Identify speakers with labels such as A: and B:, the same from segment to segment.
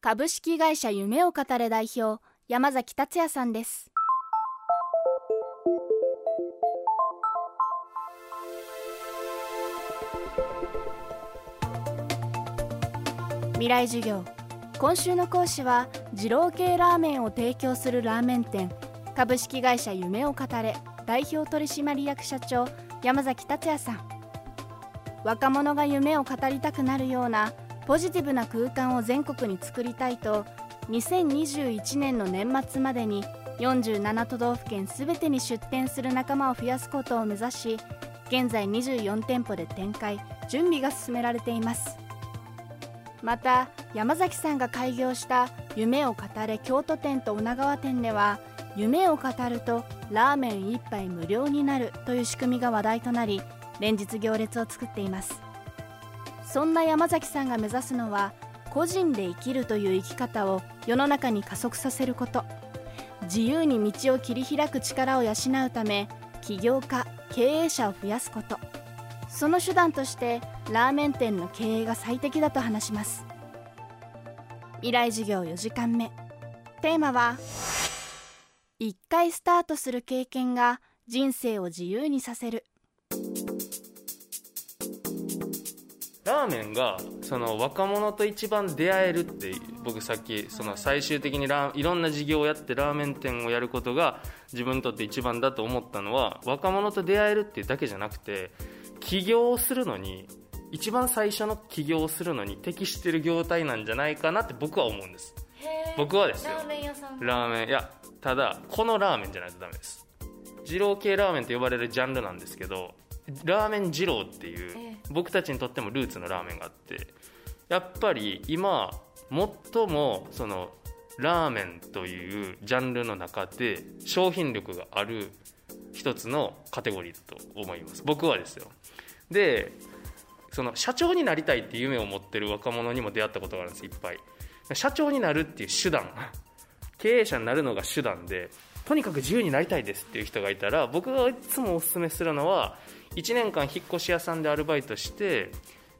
A: 株式会社夢を語れ代表山崎達也さんです。未来授業。今週の講師は二郎系ラーメンを提供するラーメン店株式会社夢を語れ代表取締役社長山崎達也さん。若者が夢を語りたくなるようなポジティブな空間を全国に作りたいと2021年の年末までに47都道府県すべてに出店する仲間を増やすことを目指し現在24店舗で展開準備が進められています。また山崎さんが開業した夢を語れ京都店と女川店では夢を語るとラーメン1杯無料になるという仕組みが話題となり連日行列を作っています。そんな山崎さんが目指すのは個人で生きるという生き方を世の中に加速させること。自由に道を切り開く力を養うため起業家経営者を増やすこと。その手段としてラーメン店の経営が最適だと話します。未来授業4時間目。テーマは一回スタートする経験が人生を自由にさせる。
B: ラーメンがその若者と一番出会えるって僕さっきその最終的にラいろんな事業をやってラーメン店をやることが自分にとって一番だと思ったのは若者と出会えるっていうだけじゃなくて起業をするのに一番最初の起業をするのに適してる業態なんじゃないかなって僕は思うんです。僕はですよ。
C: ラーメン屋さん。
B: ラーメンいやただこのラーメンじゃないとダメです。二郎系ラーメンと呼ばれるジャンルなんですけどラーメン二郎っていう
C: ええ。
B: 僕たちにとってもルーツのラーメンがあってやっぱり今最もそのラーメンというジャンルの中で商品力がある一つのカテゴリーだと思います。僕はですよ。でその社長になりたいって夢を持ってる若者にも出会ったことがあるんですいっぱい。社長になるっていう手段経営者になるのが手段でとにかく自由になりたいですっていう人がいたら僕がいつもおすすめするのは1年間引っ越し屋さんでアルバイトして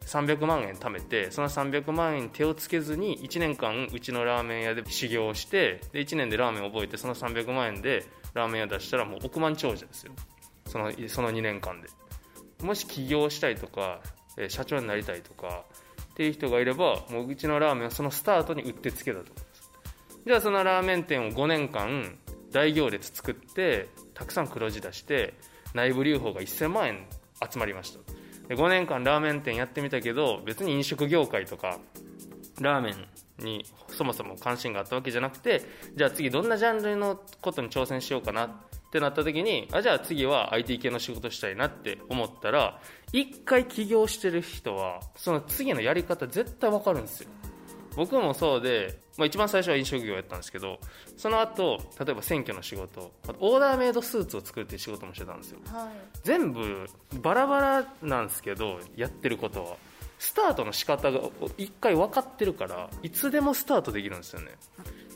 B: 300万円貯めてその300万円に手をつけずに1年間うちのラーメン屋で修行をしてで1年でラーメンを覚えてその300万円でラーメン屋出したらもう億万長者ですよ。そのその2年間で。もし起業したいとか社長になりたいとかっていう人がいればもううちのラーメンはそのスタートにうってつけだと思います。じゃあそのラーメン店を5年間大行列作ってたくさん黒字出して内部留保が1000万円集まりました。で5年間ラーメン店やってみたけど別に飲食業界とかラーメンにそもそも関心があったわけじゃなくてじゃあ次どんなジャンルのことに挑戦しようかなってなった時にあじゃあ次は IT 系の仕事したいなって思ったら一回起業してる人はその次のやり方絶対わかるんですよ。僕もそうで、まあ、一番最初は飲食業やったんですけどその後例えば選挙の仕事オーダーメイドスーツを作るっていう仕事もしてたんですよ。
C: はい。
B: 全部バラバラなんですけどやってることは。スタートの仕方が一回分かってるからいつでもスタートできるんですよね。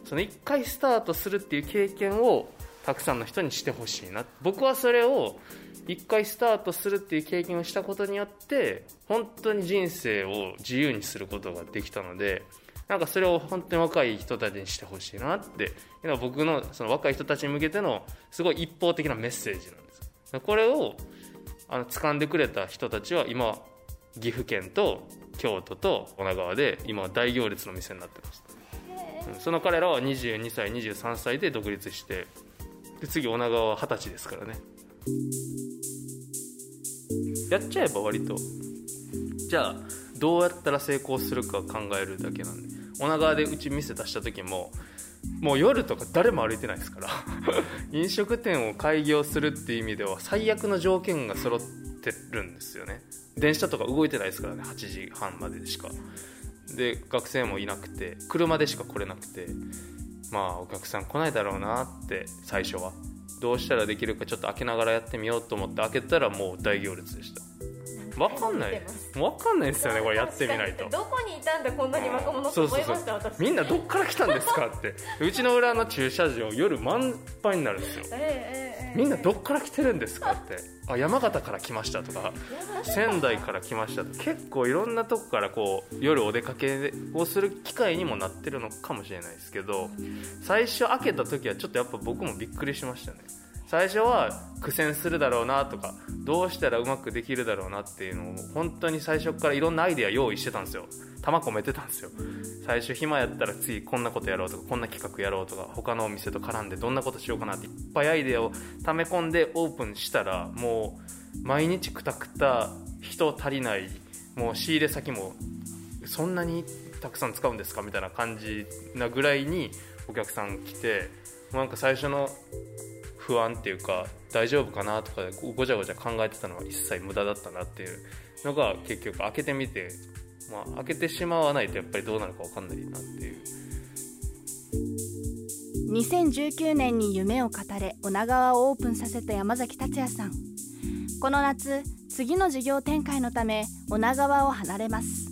B: その一回スタートするっていう経験をたくさんの人にしてほしいな。僕はそれを一回スタートするっていう経験をしたことによって本当に人生を自由にすることができたのでなんかそれを本当に若い人たちにしてほしいなっていうのは僕のその若い人たちに向けてのすごい一方的なメッセージなんですこれをあの掴んでくれた人たちは今岐阜県と京都と女川で今大行列の店になってます。うんその彼らは22歳23歳で独立してで次女川は二十歳ですからね。やっちゃえば割と。じゃあどうやったら成功するか考えるだけなんで女川でうち店出した時ももう夜とか誰も歩いてないですから。飲食店を開業するっていう意味では最悪の条件が揃ってるんですよね。電車とか動いてないですからね8時半までしか。で学生もいなくて車でしか来れなくてまあお客さん来ないだろうなって最初は。どうしたらできるかちょっと開けながらやってみようと思って開けたらもう大行列でした。わかんない。わかんないですよねこれやってみないと。
C: どこにいたんだこんなに若者って思いました私。
B: みんなどっから来たんですかって。うちの裏の駐車場夜満杯になるんですよ、
C: ええええ
B: みんなどっから来てるんですかって。あ山形から来ましたとか。仙台から来ましたと結構いろんなとこからこう夜お出かけをする機会にもなってるのかもしれないですけど最初開けた時はちょっとやっぱ僕もびっくりしましたね最初は苦戦するだろうなとかどうしたらうまくできるだろうなっていうのを本当に最初からいろんなアイデア用意してたんですよ。玉込めてたんですよ。最初暇やったら次こんなことやろうとかこんな企画やろうとか他のお店と絡んでどんなことしようかなっていっぱいアイデアを溜め込んでオープンしたらもう毎日くたくた人足りないもう仕入れ先もそんなにたくさん使うんですかみたいな感じなぐらいにお客さん来てなんか最初の不安っていうか大丈夫かなとかごちゃごちゃ考えてたのは一切無駄だったなっていうのが結局開けてみて、まあ、開けてしまわないとやっぱりどうなるか分かんないなっていう。
A: 2019年に夢を語れ女川をオープンさせた山崎達也さん。この夏次の事業展開のため女川を離れます。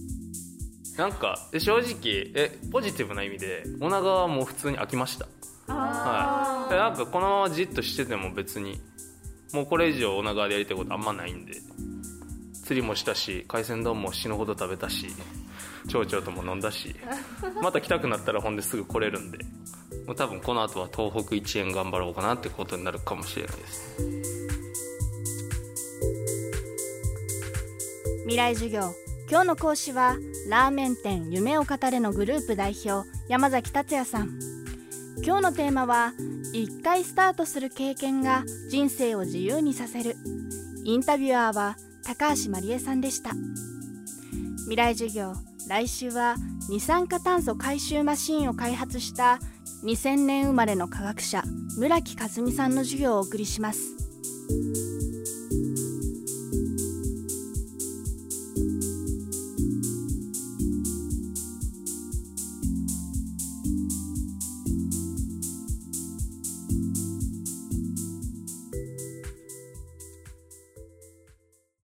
B: なんかえ正直えポジティブな意味で女川はもう普通に飽きました。はい、でなんかこのままじっとしてても別にもうこれ以上女川でやりたいことあんまないんで釣りもしたし海鮮丼も死ぬほど食べたし蝶々とも飲んだし また来たくなったらほんですぐ来れるんでもう多分この後は東北一円頑張ろうかなってことになるかもしれないです。
A: 未来授業。今日の講師はラーメン店夢を語れのグループ代表山崎達也さん今日のテーマは1回スタートする経験が人生を自由にさせる。インタビュアーは高橋真理恵さんでした。未来授業来週は二酸化炭素回収マシンを開発した2000年生まれの科学者村木和美さんの授業をお送りします。